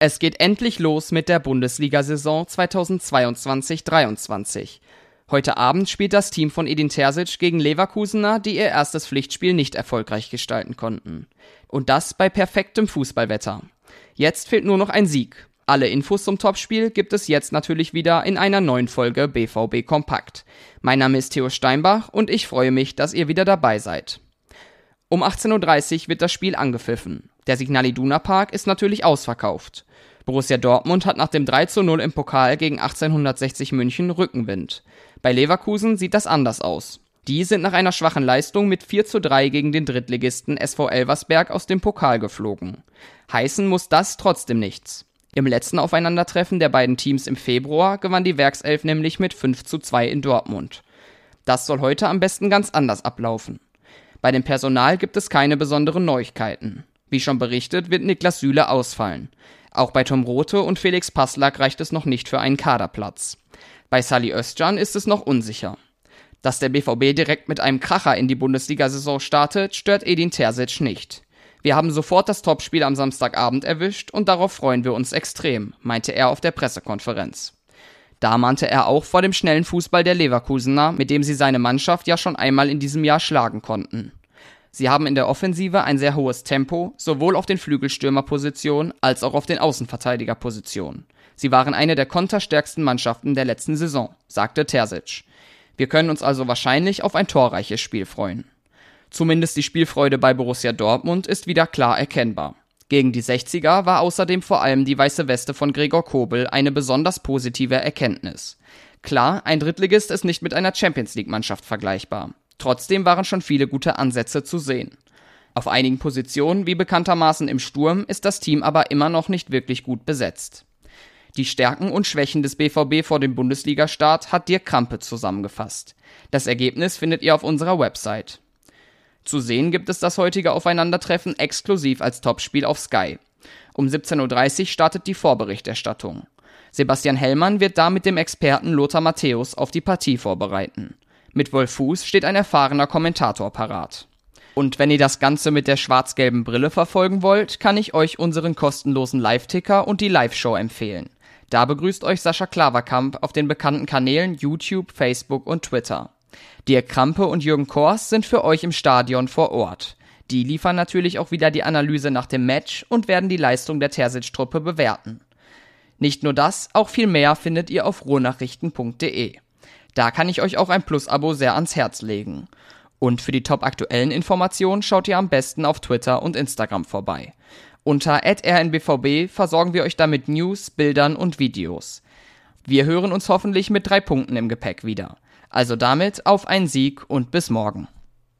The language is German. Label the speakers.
Speaker 1: Es geht endlich los mit der Bundesliga-Saison 2022-23. Heute Abend spielt das Team von Edin Terzic gegen Leverkusener, die ihr erstes Pflichtspiel nicht erfolgreich gestalten konnten. Und das bei perfektem Fußballwetter. Jetzt fehlt nur noch ein Sieg. Alle Infos zum Topspiel gibt es jetzt natürlich wieder in einer neuen Folge BVB Kompakt. Mein Name ist Theo Steinbach und ich freue mich, dass ihr wieder dabei seid. Um 18.30 Uhr wird das Spiel angepfiffen. Der Signal Iduna Park ist natürlich ausverkauft. Borussia Dortmund hat nach dem 3 zu 0 im Pokal gegen 1860 München Rückenwind. Bei Leverkusen sieht das anders aus. Die sind nach einer schwachen Leistung mit 4 zu 3 gegen den Drittligisten SV Elversberg aus dem Pokal geflogen. Heißen muss das trotzdem nichts. Im letzten Aufeinandertreffen der beiden Teams im Februar gewann die Werkself nämlich mit 5 zu 2 in Dortmund. Das soll heute am besten ganz anders ablaufen. Bei dem Personal gibt es keine besonderen Neuigkeiten. Wie schon berichtet, wird Niklas Süle ausfallen. Auch bei Tom Rote und Felix Passlack reicht es noch nicht für einen Kaderplatz. Bei Sally Özcan ist es noch unsicher. Dass der BVB direkt mit einem Kracher in die Bundesliga-Saison startet, stört Edin Terzic nicht. Wir haben sofort das Topspiel am Samstagabend erwischt und darauf freuen wir uns extrem, meinte er auf der Pressekonferenz. Da mahnte er auch vor dem schnellen Fußball der Leverkusener, mit dem sie seine Mannschaft ja schon einmal in diesem Jahr schlagen konnten. Sie haben in der Offensive ein sehr hohes Tempo, sowohl auf den Flügelstürmerpositionen als auch auf den Außenverteidigerpositionen. Sie waren eine der konterstärksten Mannschaften der letzten Saison, sagte Terzic. Wir können uns also wahrscheinlich auf ein torreiches Spiel freuen. Zumindest die Spielfreude bei Borussia Dortmund ist wieder klar erkennbar. Gegen die 60er war außerdem vor allem die weiße Weste von Gregor Kobel eine besonders positive Erkenntnis. Klar, ein Drittligist ist nicht mit einer Champions League Mannschaft vergleichbar. Trotzdem waren schon viele gute Ansätze zu sehen. Auf einigen Positionen, wie bekanntermaßen im Sturm, ist das Team aber immer noch nicht wirklich gut besetzt. Die Stärken und Schwächen des BVB vor dem Bundesliga-Start hat Dirk Krampe zusammengefasst. Das Ergebnis findet ihr auf unserer Website. Zu sehen gibt es das heutige Aufeinandertreffen exklusiv als Topspiel auf Sky. Um 17.30 Uhr startet die Vorberichterstattung. Sebastian Hellmann wird da mit dem Experten Lothar Matthäus auf die Partie vorbereiten. Mit Wolf Fuß steht ein erfahrener Kommentator parat. Und wenn ihr das Ganze mit der schwarz-gelben Brille verfolgen wollt, kann ich euch unseren kostenlosen Live-Ticker und die Live-Show empfehlen. Da begrüßt euch Sascha Klaverkamp auf den bekannten Kanälen YouTube, Facebook und Twitter. Dirk Krampe und Jürgen Kors sind für euch im Stadion vor Ort. Die liefern natürlich auch wieder die Analyse nach dem Match und werden die Leistung der Terzic-Truppe bewerten. Nicht nur das, auch viel mehr findet ihr auf ruhrnachrichten.de. Da kann ich euch auch ein Plus-Abo sehr ans Herz legen. Und für die top aktuellen Informationen schaut ihr am besten auf Twitter und Instagram vorbei. Unter rnbvb versorgen wir euch damit News, Bildern und Videos. Wir hören uns hoffentlich mit drei Punkten im Gepäck wieder. Also damit auf einen Sieg und bis morgen.